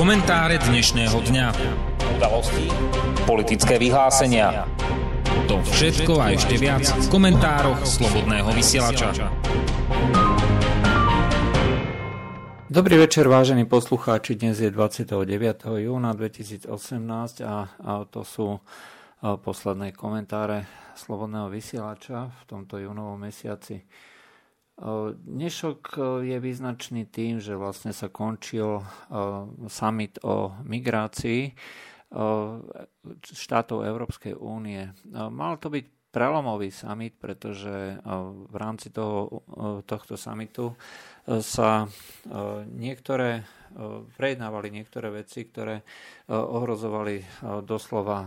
Komentáre dnešného dňa. Udalosti, politické vyhlásenia. To všetko a ešte viac v komentároch Slobodného vysielača. Dobrý večer, vážení poslucháči. Dnes je 29. júna 2018 a, a to sú posledné komentáre Slobodného vysielača v tomto júnovom mesiaci. Dnešok e, je význačný tým, že vlastne sa končil e, summit o migrácii e, štátov Európskej únie. Mal to byť prelomový summit, pretože v rámci toho, tohto summitu sa niektoré prejednávali niektoré veci, ktoré ohrozovali doslova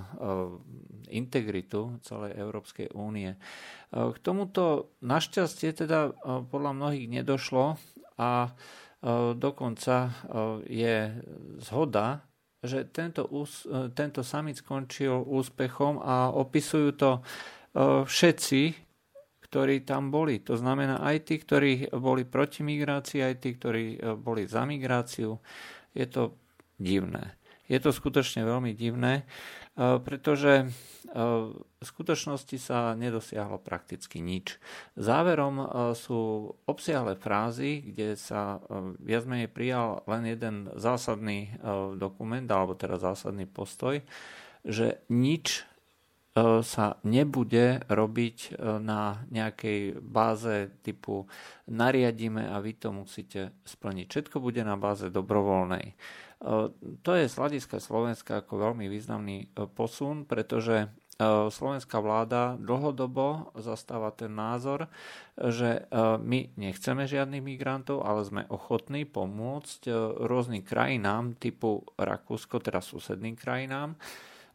integritu celej Európskej únie. K tomuto našťastie teda podľa mnohých nedošlo a dokonca je zhoda, že tento, tento summit skončil úspechom a opisujú to všetci, ktorí tam boli. To znamená aj tí, ktorí boli proti migrácii, aj tí, ktorí boli za migráciu. Je to divné. Je to skutočne veľmi divné, pretože v skutočnosti sa nedosiahlo prakticky nič. Záverom sú obsiahle frázy, kde sa viac menej prijal len jeden zásadný dokument, alebo teda zásadný postoj, že nič E, sa nebude robiť e, na nejakej báze typu nariadíme a vy to musíte splniť. Všetko bude na báze dobrovoľnej. E, to je z hľadiska Slovenska ako veľmi významný posun, pretože slovenská vláda dlhodobo zastáva ten názor, že my nechceme žiadnych migrantov, ale sme ochotní pomôcť rôznym krajinám typu Rakúsko, teda susedným krajinám,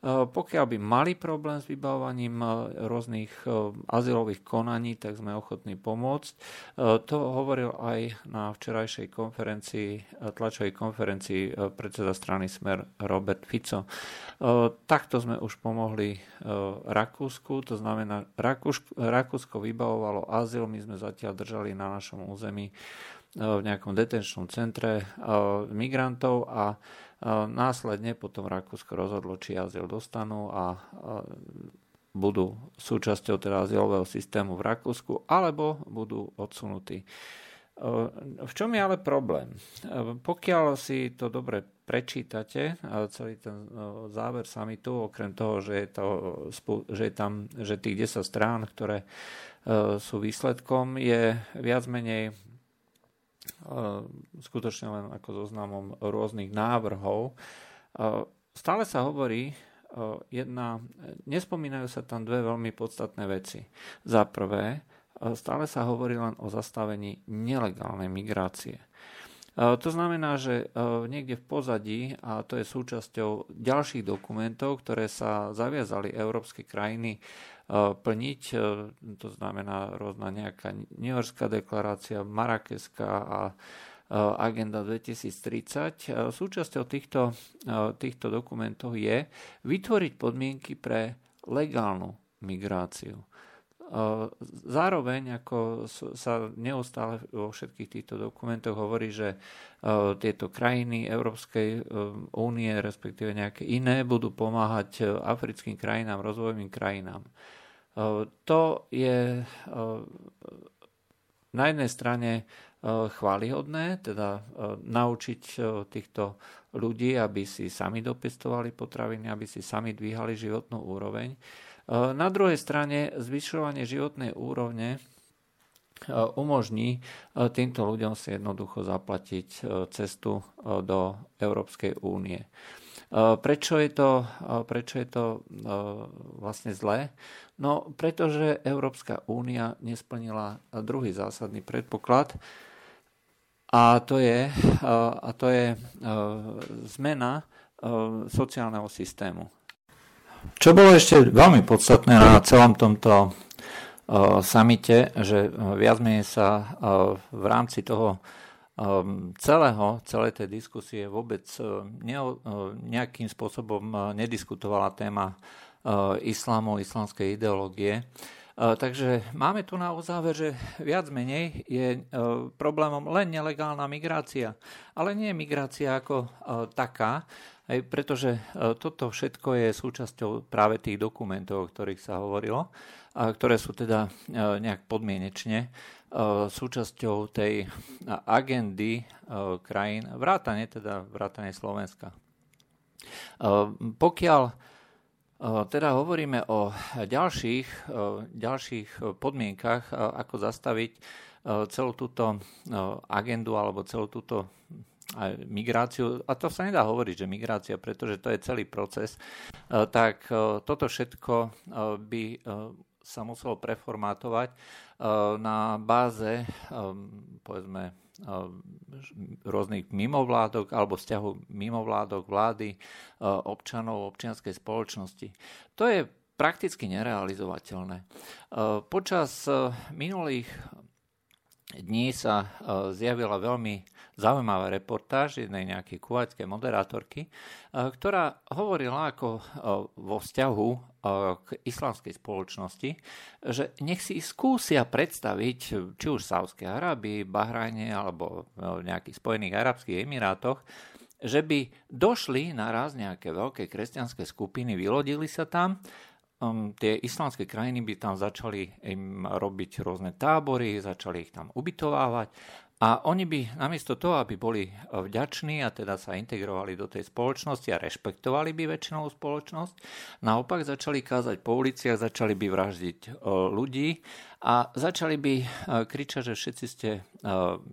pokiaľ by mali problém s vybavovaním eh, rôznych eh, azylových konaní, tak sme ochotní pomôcť. To hovoril aj na včerajšej konferencii, tlačovej konferencii predseda strany Smer Robert Fico. Takto sme už pomohli Rakúsku, to znamená, Rakúsko vybavovalo azyl, my sme zatiaľ držali na našom území v nejakom detenčnom centre migrantov a Následne potom Rakúsko rozhodlo, či azyl dostanú a budú súčasťou teda azylového systému v Rakúsku, alebo budú odsunutí. V čom je ale problém? Pokiaľ si to dobre prečítate, celý ten záver samitu, okrem toho, že je, to, že je tam že tých 10 strán, ktoré sú výsledkom, je viac menej skutočne len ako zoznamom rôznych návrhov. Stále sa hovorí, jedna, nespomínajú sa tam dve veľmi podstatné veci. Za prvé, stále sa hovorí len o zastavení nelegálnej migrácie. To znamená, že niekde v pozadí, a to je súčasťou ďalších dokumentov, ktoré sa zaviazali európske krajiny plniť. E, to znamená rôzna nejaká New Yorkská deklarácia, Marrakeská a e, Agenda 2030. E, súčasťou týchto, týchto dokumentov je vytvoriť podmienky pre legálnu migráciu. Zároveň, ako sa neustále vo všetkých týchto dokumentoch hovorí, že tieto krajiny Európskej únie, respektíve nejaké iné, budú pomáhať africkým krajinám, rozvojovým krajinám. To je na jednej strane chválihodné, teda naučiť týchto ľudí, aby si sami dopestovali potraviny, aby si sami dvíhali životnú úroveň. Na druhej strane zvyšovanie životnej úrovne umožní týmto ľuďom si jednoducho zaplatiť cestu do Európskej únie. Prečo je to, prečo je to vlastne zlé? No, pretože Európska únia nesplnila druhý zásadný predpoklad a to je, a to je zmena sociálneho systému. Čo bolo ešte veľmi podstatné na celom tomto samite, že viac menej sa v rámci toho celého, celej tej diskusie vôbec nejakým spôsobom nediskutovala téma Eh, islámu, islamskej ideológie. Takže máme tu na uzáver, že viac menej je problémom len nelegálna migrácia, ale nie migrácia ako taká, aj pretože toto všetko je súčasťou práve tých dokumentov, o ktorých sa hovorilo, ktoré sú teda nejak podmienečne súčasťou tej agendy krajín, vrátane teda vrátane Slovenska. Pokiaľ teda hovoríme o ďalších, ďalších podmienkach, ako zastaviť celú túto agendu alebo celú túto migráciu, a to sa nedá hovoriť, že migrácia, pretože to je celý proces, tak toto všetko by sa muselo preformátovať na báze, povedzme, rôznych mimovládok alebo vzťahu mimovládok, vlády, občanov, občianskej spoločnosti. To je prakticky nerealizovateľné. Počas minulých dní sa zjavila veľmi zaujímavá reportáž jednej nejakej kuvajskej moderátorky, ktorá hovorila ako vo vzťahu k islamskej spoločnosti, že nech si skúsia predstaviť, či už v Sávskej Arábii, Bahrajne alebo v nejakých Spojených Arabských Emirátoch, že by došli naraz nejaké veľké kresťanské skupiny, vylodili sa tam, um, tie islamské krajiny by tam začali im robiť rôzne tábory, začali ich tam ubytovávať a oni by namiesto toho, aby boli vďační a teda sa integrovali do tej spoločnosti a rešpektovali by väčšinou spoločnosť, naopak začali kázať po uliciach, začali by vraždiť e, ľudí a začali by e, kričať, že všetci ste e,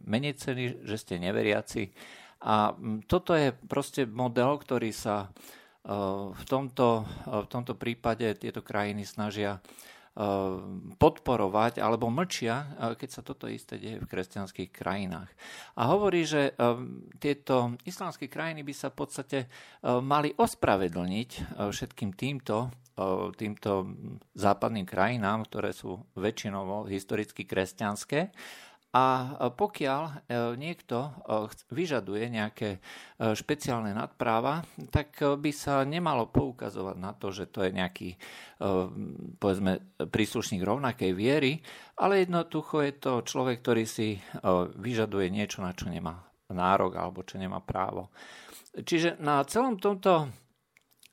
menej že ste neveriaci. A toto je proste model, ktorý sa v tomto, v tomto prípade tieto krajiny snažia podporovať alebo mlčia, eh, keď sa toto isté deje v kresťanských krajinách. A hovorí, že eh, tieto islamské krajiny by sa v podstate mali ospravedlniť všetkým týmto, týmto západným krajinám, ktoré sú väčšinou historicky kresťanské, a pokiaľ e, niekto e, vyžaduje nejaké e, špeciálne nadpráva, tak by sa nemalo poukazovať na to, že to je nejaký povedzme, príslušník rovnakej viery, ale jednoducho je to človek, ktorý si vyžaduje niečo, na čo nemá nárok alebo čo nemá právo. Čiže na celom tomto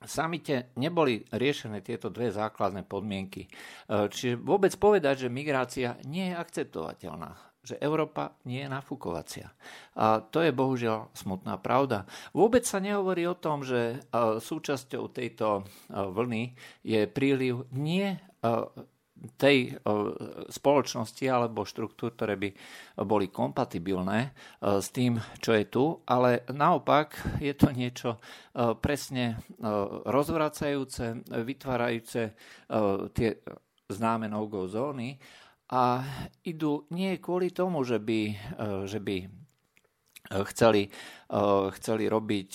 samite neboli riešené tieto dve základné podmienky. Čiže vôbec povedať, že migrácia nie je akceptovateľná že Európa nie je nafúkovacia. A to je bohužiaľ smutná pravda. Vôbec sa nehovorí o tom, že súčasťou tejto vlny je príliv nie tej spoločnosti alebo štruktúr, ktoré by boli kompatibilné s tým, čo je tu, ale naopak je to niečo presne rozvracajúce, vytvárajúce tie známe no-go zóny, a idú nie kvôli tomu, že by, e, že by e, chceli, e, chceli robiť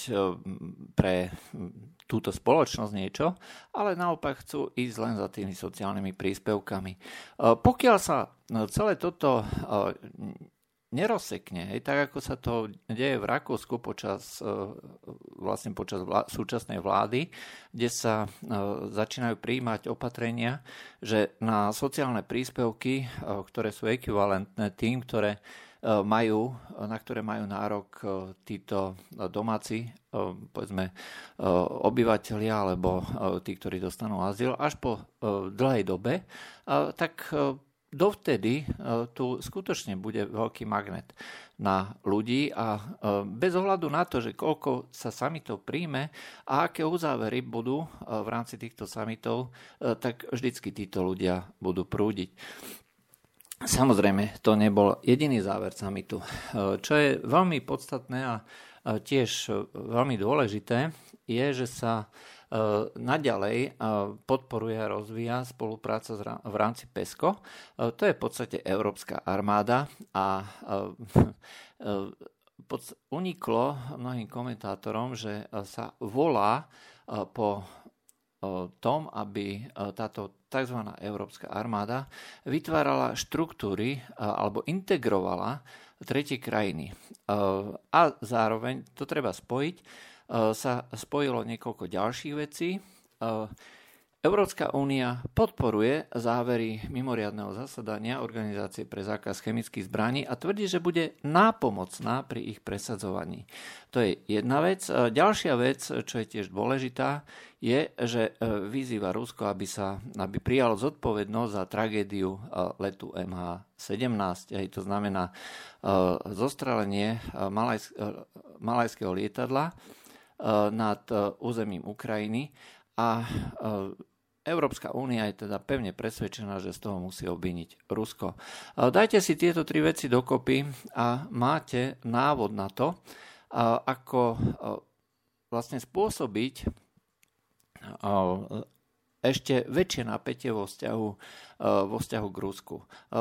pre túto spoločnosť niečo, ale naopak chcú ísť len za tými sociálnymi príspevkami. Pokiaľ sa celé toto nerozsekne, hej, tak ako sa to deje v Rakúsku počas, e, vlastne počas vlá, súčasnej vlády, kde sa e, začínajú príjmať opatrenia, že na sociálne príspevky, e, ktoré sú ekvivalentné tým, ktoré majú, na ktoré majú nárok títo domáci, povedzme, obyvateľia alebo tí, ktorí dostanú azyl až po dlhej dobe, tak dovtedy e, tu skutočne bude veľký magnet na ľudí a e, bez ohľadu na to, že koľko sa samitov príjme a aké uzávery budú e, v rámci týchto samitov, tak vždycky títo ľudia budú prúdiť. Samozrejme, to nebol jediný záver samitu. Čo je veľmi podstatné a tiež veľmi dôležité, je, že sa naďalej e, podporuje a rozvíja spolupráca v rámci PESCO. E, to je v podstate Európska armáda a uniklo mnohým komentátorom, že sa volá po tom, aby táto tzv. Európska armáda vytvárala štruktúry alebo integrovala tretie krajiny. A zároveň to treba spojiť sa spojilo niekoľko ďalších vecí. Európska únia podporuje závery mimoriadného zasadania Organizácie pre zákaz chemických zbraní a tvrdí, že bude nápomocná pri ich presadzovaní. To je jedna vec. Ďalšia vec, čo je tiež dôležitá, je, že e, vyzýva Rusko, aby, sa, aby prijalo zodpovednosť za tragédiu e, letu MH17. Hej, to znamená e, zostrelenie malajského lietadla nad územím Ukrajiny a Európska únia je teda pevne presvedčená, že z toho musí obviniť Rusko. Dajte si tieto tri veci dokopy a máte návod na to, ako vlastne spôsobiť ešte väčšie napätie vo vzťahu, vo vzťahu k Rusku.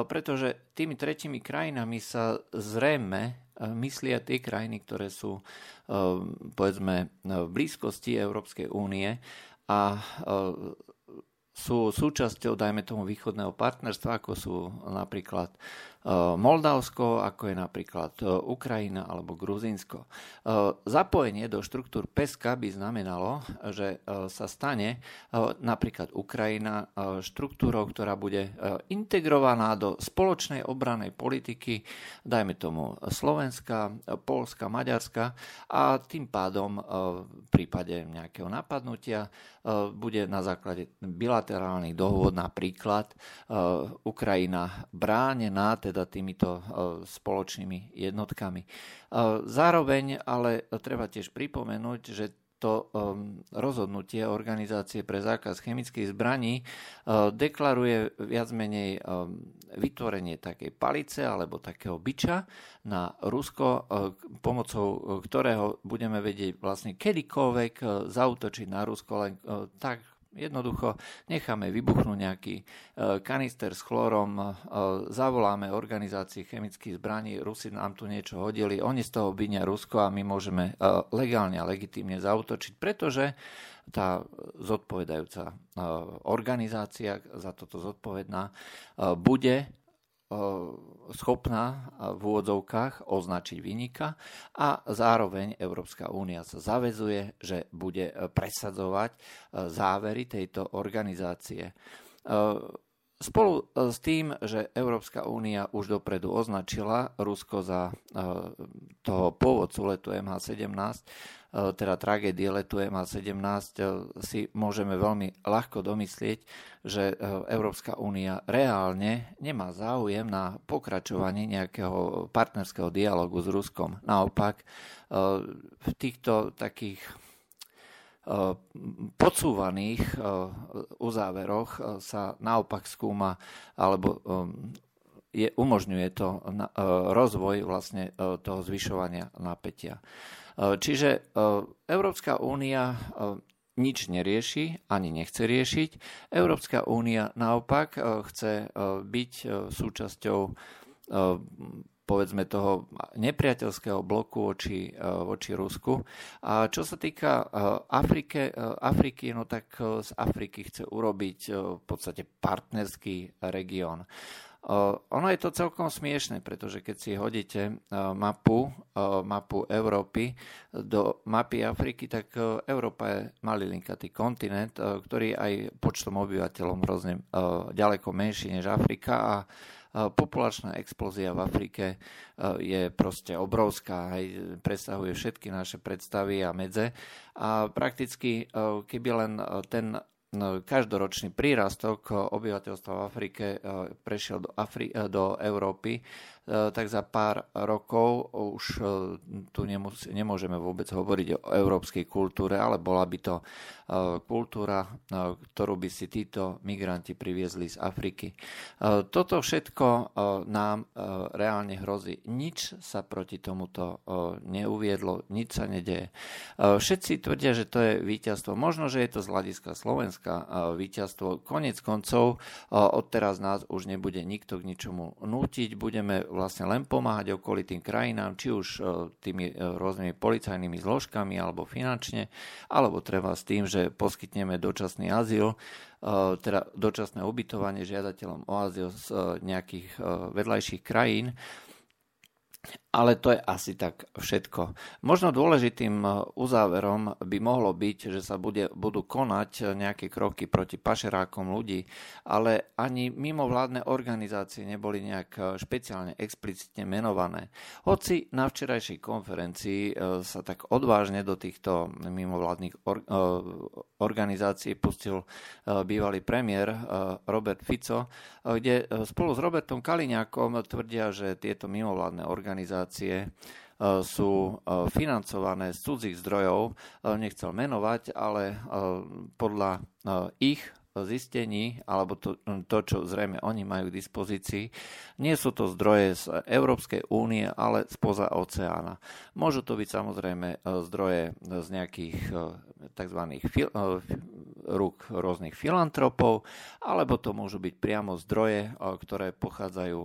Pretože tými tretimi krajinami sa zrejme myslia tie krajiny, ktoré sú povedzme v blízkosti Európskej únie a sú súčasťou, dajme tomu, východného partnerstva, ako sú napríklad Moldavsko, ako je napríklad e, Ukrajina alebo Gruzínsko. E, zapojenie do štruktúr PESKA by znamenalo, že sa stane napríklad Ukrajina štruktúrou, ktorá bude integrovaná do spoločnej obranej politiky, dajme tomu Slovenska, Polska, Maďarska a tým pádom v prípade nejakého napadnutia bude na základe bilaterálnych dohôd napríklad Ukrajina bránená, teda teda týmito e, spoločnými jednotkami. E, zároveň ale treba tiež pripomenúť, že to um, rozhodnutie Organizácie pre zákaz chemických zbraní deklaruje viac menej vytvorenie takej palice alebo takého byča na Rusko, pomocou ktorého budeme vedieť vlastne kedykoľvek zautočiť na Rusko len tak Jednoducho necháme vybuchnúť nejaký e, kanister s chlorom, e, zavoláme organizácii chemických zbraní, Rusi nám tu niečo hodili, oni z toho bynia Rusko a my môžeme e, legálne a legitímne zautočiť, pretože tá zodpovedajúca organizácia za toto zodpovedná bude schopná v úvodzovkách označiť vynika a zároveň Európska únia sa zavezuje, že bude presadzovať závery tejto organizácie. Spolu s tým, že Európska únia už dopredu označila Rusko za toho pôvodcu letu MH17, E, teda tragédie letu MH17 e, si môžeme veľmi ľahko domyslieť, že e, Európska únia reálne nemá záujem na pokračovanie nejakého partnerského dialogu s Ruskom. Naopak, v týchto takých podsúvaných uzáveroch sa naopak skúma alebo je, umožňuje to rozvoj vlastne toho zvyšovania napätia. Eh, čiže eh, Európska únia eh, nič nerieši, ani nechce riešiť. Európska únia naopak chce byť súčasťou povedzme toho nepriateľského bloku voči, voči Rusku. A čo sa týka Afrike, Afriky, no tak z Afriky chce urobiť v podstate partnerský región. Ono je to celkom smiešne, pretože keď si hodíte mapu, mapu Európy do mapy Afriky, tak Európa je malilinkatý kontinent, ktorý aj počtom obyvateľom hrozne ďaleko menší než Afrika a populačná explózia v Afrike je proste obrovská, aj presahuje všetky naše predstavy a medze. A prakticky keby len ten každoročný prírastok obyvateľstva v Afrike e, prešiel do, Afri- e, do Európy tak za pár rokov už e, tu nemus- nemôžeme vôbec hovoriť o európskej kultúre, ale bola by to kultúra, ktorú by si títo migranti priviezli z Afriky. Toto všetko nám reálne hrozí. Nič sa proti tomuto neuviedlo, nič sa nedeje. Všetci tvrdia, že to je víťazstvo. Možno, že je to z hľadiska Slovenska víťazstvo. Konec koncov, odteraz nás už nebude nikto k ničomu nútiť, budeme vlastne len pomáhať okolitým krajinám, či už e, tými e, rôznymi policajnými zložkami alebo finančne, alebo treba s tým, že poskytneme dočasný azyl, e, teda dočasné ubytovanie žiadateľom o azyl z nejakých vedľajších krajín. Ale to je asi tak všetko. Možno dôležitým e, uzáverom by mohlo byť, že sa bude, budú konať nejaké kroky proti pašerákom ľudí, ale ani mimovládne organizácie neboli nejak e, špeciálne explicitne menované. Hoci na včerajšej konferencii e, sa tak odvážne do týchto mimovládnych organizácií pustil bývalý premiér Robert Fico, kde spolu s Robertom Kaliňákom tvrdia, že tieto mimovládne organizácie organizácie e, sú e, financované z cudzích zdrojov, e, nechcel menovať, ale podľa ich zistení, alebo to, to, čo zrejme oni majú k dispozícii, nie sú to zdroje z Európskej únie, ale spoza oceána. Môžu to byť samozrejme zdroje z nejakých tzv. Rúk rôznych filantropov, alebo to môžu byť priamo zdroje, ktoré pochádzajú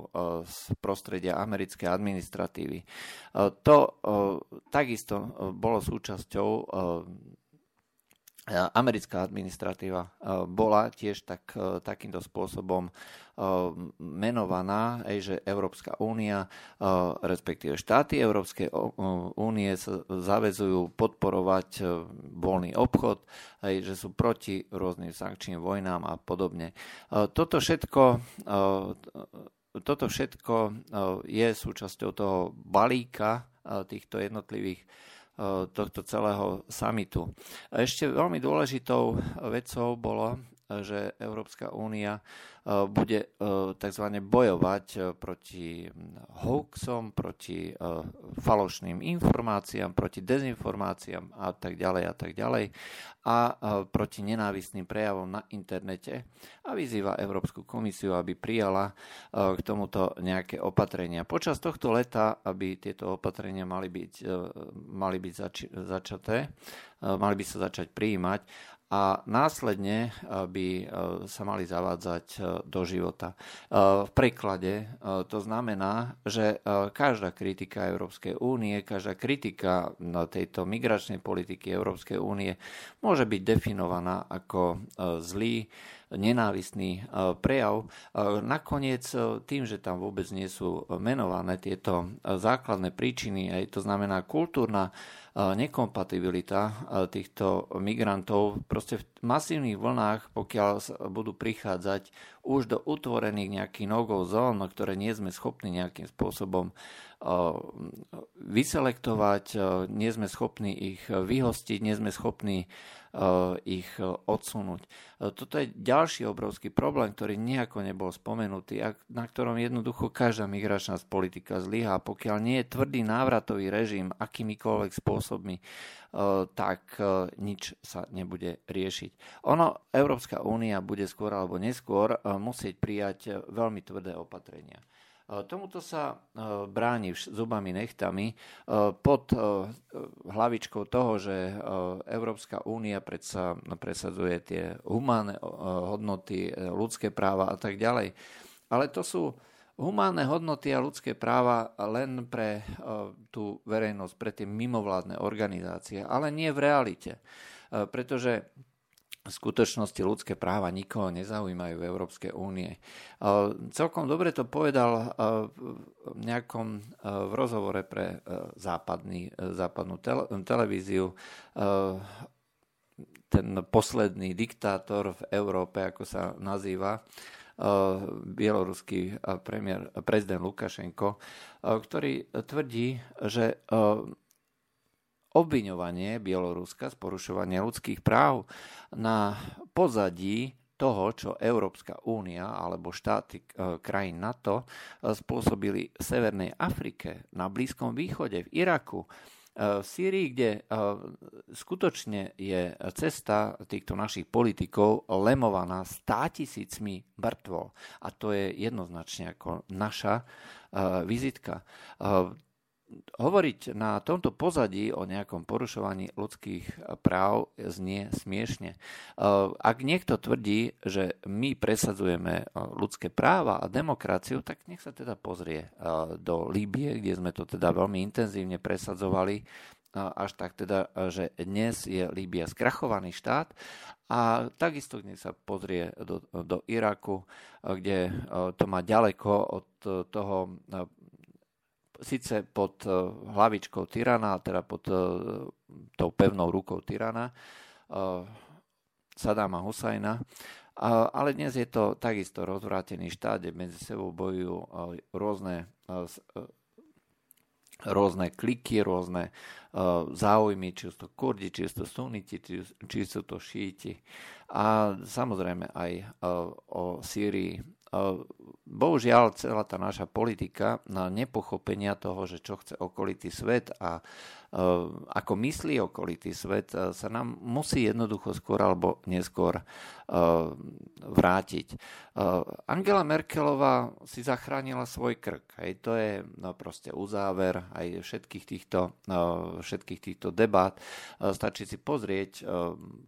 z prostredia americkej administratívy. To takisto bolo súčasťou americká administratíva bola tiež tak, takýmto spôsobom menovaná, že Európska únia, respektíve štáty Európskej únie sa zavezujú podporovať voľný obchod, že sú proti rôznym sankčným vojnám a podobne. Toto všetko toto všetko je súčasťou toho balíka týchto jednotlivých tohto celého samitu. Ešte veľmi dôležitou vecou bolo, že Európska únia bude tzv. bojovať proti hoaxom, proti falošným informáciám, proti dezinformáciám a tak ďalej a tak ďalej a proti nenávistným prejavom na internete a vyzýva Európsku komisiu, aby prijala k tomuto nejaké opatrenia. Počas tohto leta, aby tieto opatrenia mali byť, mali byť zač- začaté, mali by sa začať prijímať a následne eh, by eh, sa mali zavádzať eh, do života. V preklade to znamená, že každá kritika Európskej únie, každá kritika tejto migračnej politiky Európskej únie môže byť definovaná ako zlý, nenávistný prejav. Nakoniec tým, že tam vôbec nie sú menované tieto základné príčiny, aj to znamená kultúrna nekompatibilita týchto migrantov proste v masívnych vlnách, pokiaľ budú prichádzať už do utvorených nejakých no zón, ktoré nie sme schopní nejakým spôsobom vyselektovať, nie sme schopní ich vyhostiť, nie sme schopní ich odsunúť. Toto je ďalší obrovský problém, ktorý nejako nebol spomenutý a na ktorom jednoducho každá migračná politika zlyhá. Pokiaľ nie je tvrdý návratový režim akýmikoľvek spôsobmi, tak nič sa nebude riešiť. Ono, Európska únia bude skôr alebo neskôr musieť prijať veľmi tvrdé opatrenia. Tomuto sa bráni zubami nechtami pod hlavičkou toho, že Európska únia predsa presadzuje tie humánne hodnoty, ľudské práva a tak ďalej. Ale to sú humánne hodnoty a ľudské práva len pre tú verejnosť, pre tie mimovládne organizácie, ale nie v realite. Pretože v skutočnosti ľudské práva nikoho nezaujímajú v Európskej únie. Celkom dobre to povedal v nejakom v rozhovore pre západný, západnú televíziu ten posledný diktátor v Európe, ako sa nazýva, bieloruský premiér, prezident Lukašenko, ktorý tvrdí, že obviňovanie Bieloruska z porušovania ľudských práv na pozadí toho, čo Európska únia alebo štáty e, krajín NATO e, spôsobili v Severnej Afrike, na Blízkom východe, v Iraku, e, v Sýrii, kde skutočne je cesta týchto našich politikov lemovaná stá tisícmi mŕtvol. A to je jednoznačne ako naša vizitka hovoriť na tomto pozadí o nejakom porušovaní ľudských práv znie smiešne. Ak niekto tvrdí, že my presadzujeme ľudské práva a demokraciu, tak nech sa teda pozrie do Líbie, kde sme to teda veľmi intenzívne presadzovali, až tak teda, že dnes je Líbia skrachovaný štát a takisto nech sa pozrie do, do Iraku, kde to má ďaleko od toho síce pod hlavičkou tyrana, teda pod tou pevnou rukou tyrana, Sadáma Husajna, ale dnes je to takisto rozvrátený štát, kde medzi sebou bojujú rôzne rôzne kliky, rôzne záujmy, či sú to kurdi, či sú to suniti, či, sú to šíti. A samozrejme aj o Sýrii. Bohužiaľ, celá tá naša politika na nepochopenia toho, že čo chce okolitý svet a ako myslí okolitý svet, eh, sa nám musí jednoducho skôr alebo neskôr eh, vrátiť. Angela Merkelová si zachránila svoj krk. Hej, to je no, proste uzáver aj všetkých týchto, všetkých týchto debát. Stačí si pozrieť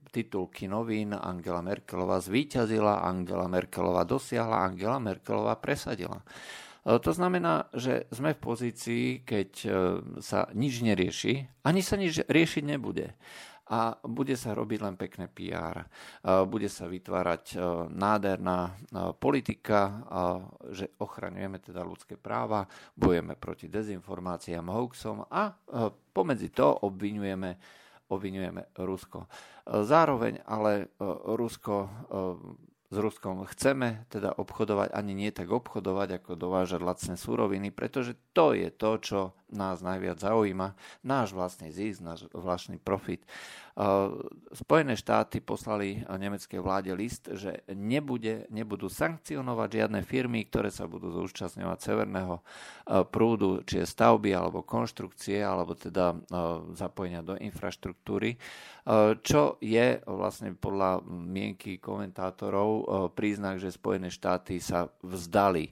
titulky novín Angela Merkelová zvíťazila, Angela Merkelová dosiahla, Angela Merkelová presadila. E, to znamená, že sme v pozícii, keď e, sa nič nerieši, ani sa nič riešiť nebude. A bude sa robiť len pekné PR. E, bude sa vytvárať nádherná politika, že ochraňujeme teda ľudské práva, bojujeme proti dezinformáciám, hoaxom a pomedzi to obvinujeme obvinujeme Rusko. Zároveň ale Rusko s Ruskom chceme teda obchodovať, ani nie tak obchodovať, ako dovážať lacné súroviny, pretože to je to, čo nás najviac zaujíma, náš vlastný zisk, náš vlastný profit. Spojené štáty poslali nemeckej vláde list, že nebude, nebudú sankcionovať žiadne firmy, ktoré sa budú zúčastňovať severného prúdu, či je stavby alebo konštrukcie, alebo teda zapojenia do infraštruktúry, čo je vlastne podľa mienky komentátorov príznak, že Spojené štáty sa vzdali.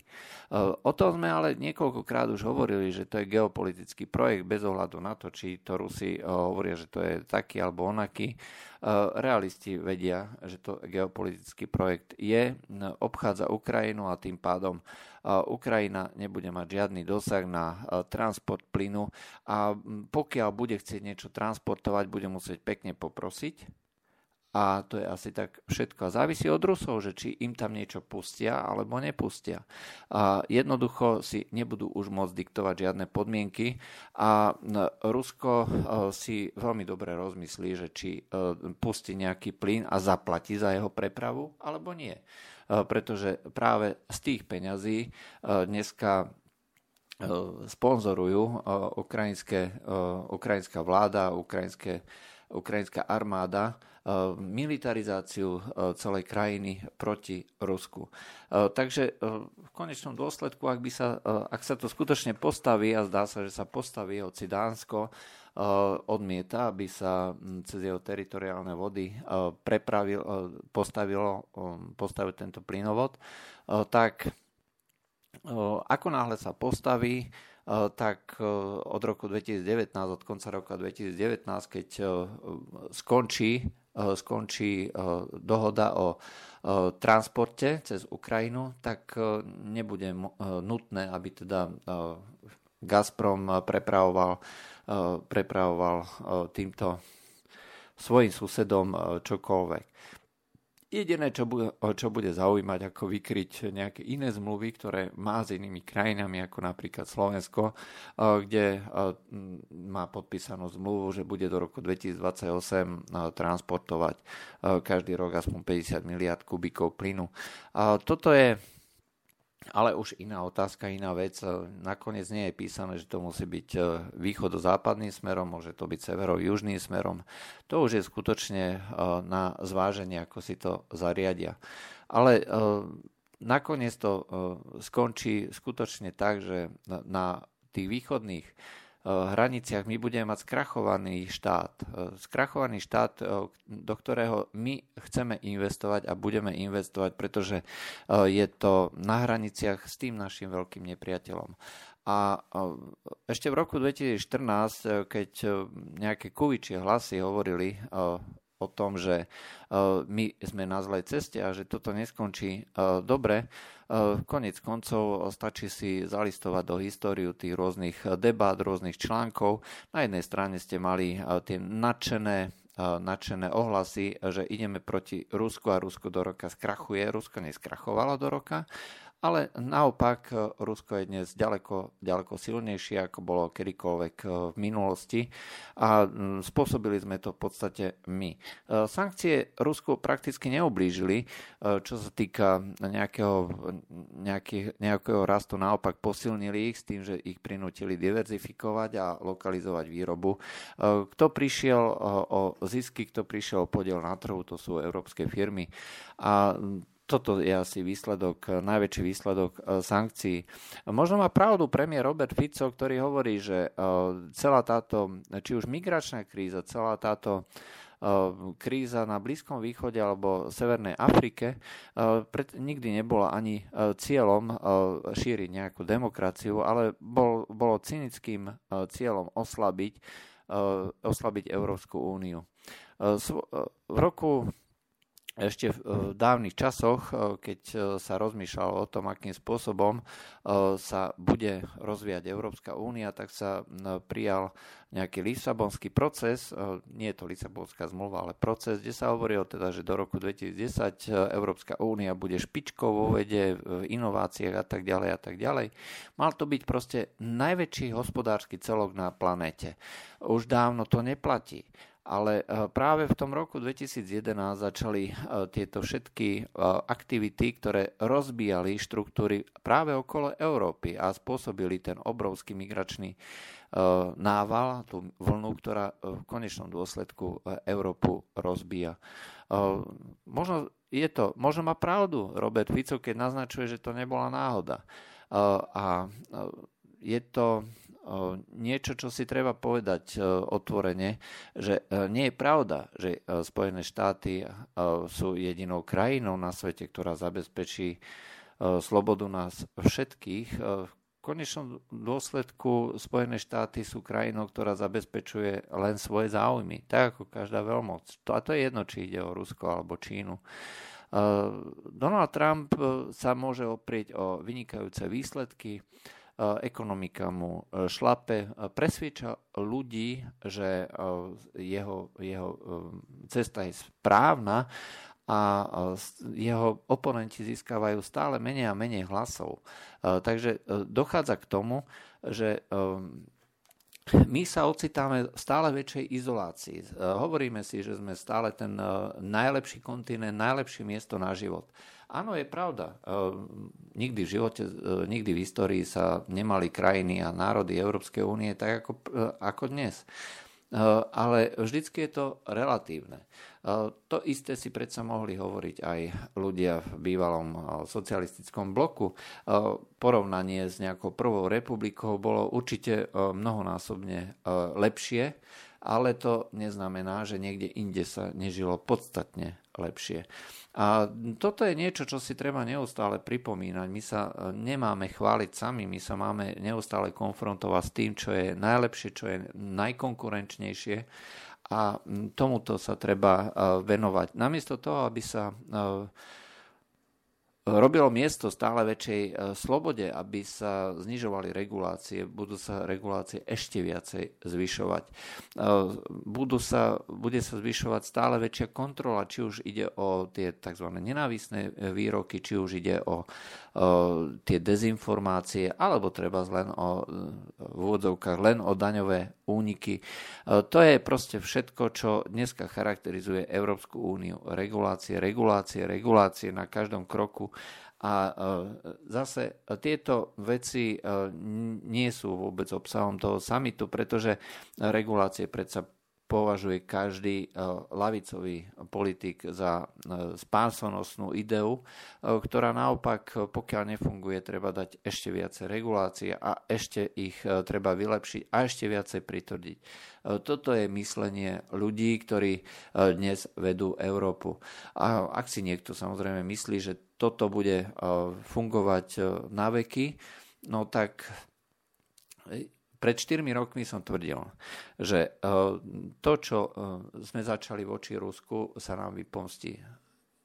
O tom sme ale niekoľkokrát už hovorili, že to je geopolitický projekt bez ohľadu na to, či to Rusi hovoria, že to je taký alebo onaký. E, realisti vedia, že to geopolitický projekt je, obchádza Ukrajinu a tým pádom e, Ukrajina nebude mať žiadny dosah na transport plynu a pokiaľ bude chcieť niečo transportovať, bude musieť pekne poprosiť a to je asi tak všetko. Závisí od Rusov, že či im tam niečo pustia alebo nepustia. A jednoducho si nebudú už môcť diktovať žiadne podmienky a Rusko e, si veľmi dobre rozmyslí, že či e, pustí nejaký plyn a zaplatí za jeho prepravu alebo nie. E, pretože práve z tých peňazí dneska sponzorujú ukrajinská vláda, ukrajinské, ukrajinská armáda Eh, militarizáciu eh, celej krajiny proti Rusku. Eh, takže v konečnom dôsledku, ak, by sa, ak sa to skutočne postaví, a zdá sa, že sa postaví, hoci Dánsko odmieta, aby sa cez jeho teritoriálne vody prepravil, postavilo, postavil tento plynovod, tak ako náhle sa postaví, tak od roku 2019, od konca roka 2019, keď skončí Eh, skončí eh, dohoda o eh, transporte cez Ukrajinu, tak nebude nutné, aby teda Gazprom prepravoval, prepravoval týmto svojim susedom čokoľvek. Jediné, čo bude, čo bude zaujímať, ako vykryť nejaké iné zmluvy, ktoré má s inými krajinami, ako napríklad Slovensko, eh, kde eh, má podpísanú zmluvu, že bude do roku 2028 eh, transportovať každý rok aspoň 50 miliard kubíkov plynu. Toto je ale už iná otázka, iná vec. Nakoniec nie je písané, že to musí byť e, východo-západným smerom, môže to byť severo-južným smerom. To už je skutočne e, na zváženie, ako si to zariadia. Ale e, nakoniec to skončí skutočne tak, že na tých východných hraniciach my budeme mať skrachovaný štát. Eh, skrachovaný štát, eh, do ktorého my chceme investovať a budeme investovať, pretože je to na hraniciach s tým našim veľkým nepriateľom. A ešte v roku 2014, keď nejaké kuvičie hlasy hovorili o tom, že my sme na zlej ceste a že toto neskončí dobre, Konec koncov stačí si zalistovať do históriu tých rôznych debát, rôznych článkov. Na jednej strane ste mali tie nadšené nadšené ohlasy, že ideme proti Rusku a Rusko do roka skrachuje. Rusko neskrachovalo do roka ale naopak Rusko je dnes ďaleko, ďaleko silnejšie, ako bolo kedykoľvek v minulosti a spôsobili sme to v podstate my. Sankcie Rusku prakticky neublížili, čo sa týka nejakého, nejaký, nejakého rastu, naopak posilnili ich s tým, že ich prinútili diverzifikovať a lokalizovať výrobu. Kto prišiel o zisky, kto prišiel o podiel na trhu, to sú európske firmy. A toto je asi výsledok, najväčší výsledok e, sankcií. Možno má pravdu premiér Robert Fico, ktorý hovorí, že e, celá táto, či už migračná kríza, celá táto kríza na Blízkom východe alebo Severnej Afrike pred, nikdy nebola ani cieľom šíriť nejakú demokraciu, ale bol, bolo cynickým cieľom oslabiť, oslabiť Európsku úniu. V roku ešte v dávnych časoch, e, keď e, sa rozmýšľalo o tom, akým spôsobom e, sa bude rozvíjať Európska únia, tak sa prijal nejaký Lisabonský proces, nie je to Lisabonská zmluva, ale proces, kde sa hovorilo teda, že do roku 2010 Európska únia bude špičkou vo vede, v inováciách a tak ďalej a tak ďalej. Mal to byť proste najväčší hospodársky celok na planéte. Už dávno to neplatí. Ale e, práve v tom roku 2011 začali e, tieto všetky e, aktivity, ktoré rozbíjali štruktúry práve okolo Európy a spôsobili ten obrovský migračný nával, tú vlnu, ktorá v konečnom dôsledku Európu rozbíja. Možno, je to, možno má pravdu Robert Fico, keď naznačuje, že to nebola náhoda. A je to niečo, čo si treba povedať otvorene, že nie je pravda, že Spojené štáty sú jedinou krajinou na svete, ktorá zabezpečí slobodu nás všetkých. V konečnom dôsledku Spojené štáty sú krajinou, ktorá zabezpečuje len svoje záujmy, tak ako každá veľmoc. A to je jedno, či ide o Rusko alebo Čínu. Donald Trump sa môže oprieť o vynikajúce výsledky, ekonomika mu e, šlape, presvieča ľudí, že e, jeho, jeho e, cesta je správna a jeho oponenti získavajú stále menej a menej hlasov. Takže dochádza k tomu, že my sa ocitáme v stále väčšej izolácii. Hovoríme si, že sme stále ten najlepší kontinent, najlepšie miesto na život. Áno, je pravda. Ehm, nikdy v živote, e, nikdy v histórii sa nemali krajiny a národy Európskej únie tak ako, e, ako dnes. E, ale vždycky je to relatívne. To isté si predsa mohli hovoriť aj ľudia v bývalom socialistickom bloku. Porovnanie s nejakou prvou republikou bolo určite mnohonásobne lepšie, ale to neznamená, že niekde inde sa nežilo podstatne lepšie. A toto je niečo, čo si treba neustále pripomínať. My sa e, nemáme chváliť sami, my sa máme neustále konfrontovať s tým, čo je najlepšie, čo je najkonkurenčnejšie a tomuto sa treba e, venovať. Namiesto toho, aby sa e, robilo miesto stále väčšej e, slobode, aby sa znižovali regulácie, budú sa regulácie ešte viacej zvyšovať. E, budú sa, bude sa zvyšovať stále väčšia kontrola, či už ide o tie tzv. nenávisné výroky, či už ide o, o tie dezinformácie, alebo treba len o v úvodzovkách len o daňové úniky. E, to je proste všetko, čo dneska charakterizuje Európsku úniu. Regulácie, regulácie, regulácie na každom kroku a e, zase tieto veci e, nie sú vôbec obsahom toho samitu, pretože regulácie predsa považuje každý lavicový politik za spásonosnú ideu, ktorá naopak, pokiaľ nefunguje, treba dať ešte viacej regulácie a ešte ich treba vylepšiť a ešte viacej pritvrdiť. Toto je myslenie ľudí, ktorí dnes vedú Európu. A ak si niekto samozrejme myslí, že toto bude fungovať na veky, no tak pred 4 rokmi som tvrdil, že e, to, čo e, sme začali voči Rusku, sa nám vypomstí.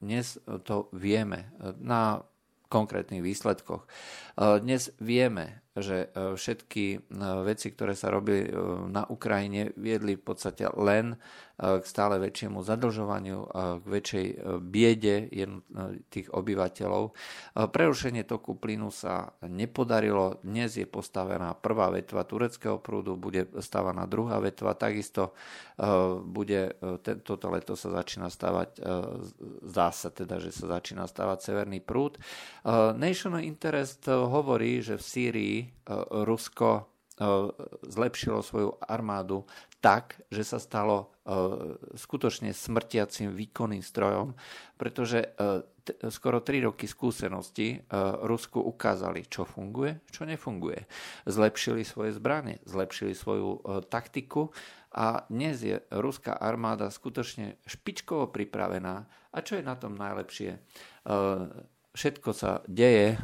Dnes to vieme na konkrétnych výsledkoch. Dnes vieme, že všetky veci, ktoré sa robili na Ukrajine, viedli v podstate len k stále väčšiemu zadlžovaniu, k väčšej biede tých obyvateľov. Prerušenie toku plynu sa nepodarilo. Dnes je postavená prvá vetva tureckého prúdu, bude stávaná druhá vetva. Takisto bude, toto leto sa začína stavať, zdá sa teda, že sa začína stavať severný prúd. National Interest hovorí, že v Sýrii Rusko zlepšilo svoju armádu tak, že sa stalo e, skutočne smrtiacim výkonným strojom, pretože e, skoro 3 roky skúsenosti e, Rusku ukázali, čo funguje, čo nefunguje. Zlepšili svoje zbranie, zlepšili svoju taktiku a dnes je ruská armáda skutočne špičkovo pripravená. A čo je na tom najlepšie? Všetko sa deje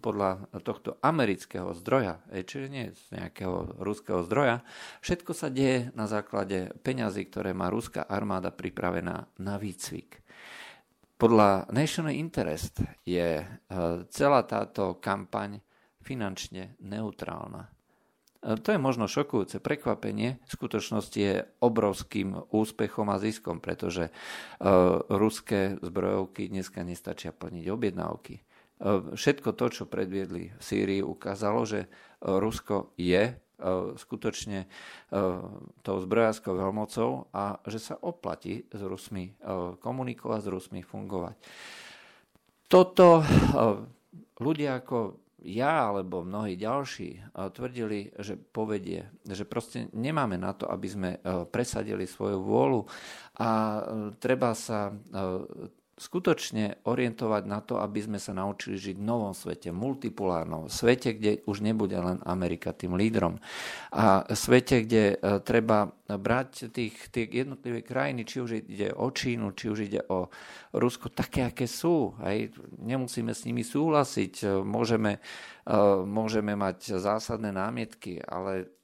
podľa tohto amerického zdroja, čiže nie z nejakého ruského zdroja, všetko sa deje na základe peňazí, ktoré má ruská armáda pripravená na výcvik. Podľa National Interest je e, celá táto kampaň finančne neutrálna. E, to je možno šokujúce prekvapenie. V skutočnosti je obrovským úspechom a ziskom, pretože e, ruské zbrojovky dneska nestačia plniť objednávky. E, všetko to, čo predviedli v Sýrii, ukázalo, že Rusko je skutočne tou zbrojárskou veľmocou a že sa oplatí s Rusmi komunikovať, s Rusmi fungovať. Toto ľudia ako ja alebo mnohí ďalší eh, tvrdili, že povedie, že proste nemáme na to, aby sme eh, presadili svoju vôľu. A eh, treba sa skutočne orientovať na to, aby sme sa naučili žiť v novom svete, multipolárnom svete, kde už nebude len Amerika tým lídrom. A svete, kde e, treba brať tých, tých jednotlivé krajiny, či už ide o Čínu, či už ide o Rusko, také, aké sú. Hej. Nemusíme s nimi súhlasiť, môžeme, e, môžeme mať zásadné námietky, ale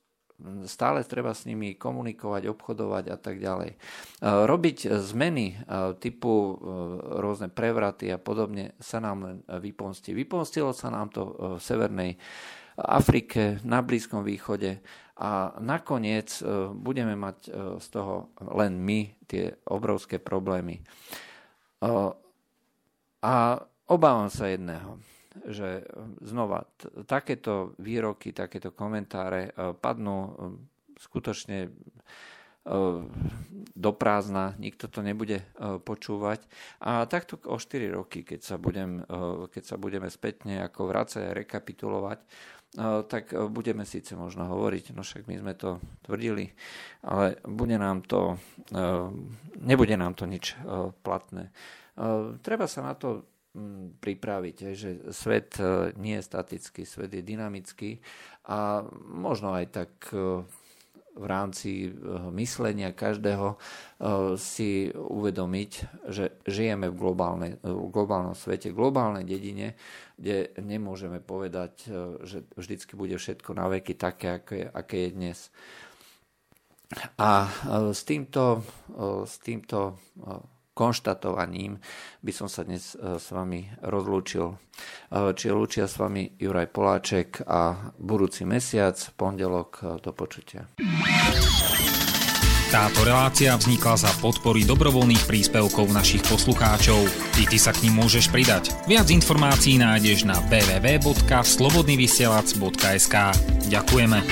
stále treba s nimi komunikovať, obchodovať a tak ďalej. E, robiť zmeny e, typu rôzne prevraty a podobne sa nám len vypomstí. Vypomstilo sa nám to v Severnej Afrike, na Blízkom východe a nakoniec budeme mať z toho len my tie obrovské problémy. A obávam sa jedného že znova takéto výroky, takéto komentáre e, padnú e, skutočne e, do prázdna, nikto to nebude počúvať. A takto o 4 roky, keď sa, budem, keď sa budeme spätne ako vrácať a rekapitulovať, tak budeme síce možno hovoriť, no však my sme to tvrdili, ale bude nám to, nebude nám to nič platné. Treba sa na to pripraviť, že svet e, nie je statický, svet je dynamický a možno aj tak e, v rámci e, myslenia každého si uvedomiť, že žijeme v, globálnej, v globálnom svete, globálnej dedine, kde nemôžeme povedať, že vždycky bude všetko na veky také, aké aké je dnes. A s týmto, s týmto konštatovaním by som sa dnes e, s vami rozlúčil. E, čiže lúčia s vami Juraj Poláček a budúci mesiac, pondelok, e, do počutia. Táto relácia vznikla za podpory dobrovoľných príspevkov našich poslucháčov. Ty, ty sa k ním môžeš pridať. Viac informácií nájdeš na www.slobodnyvysielac.sk Ďakujeme.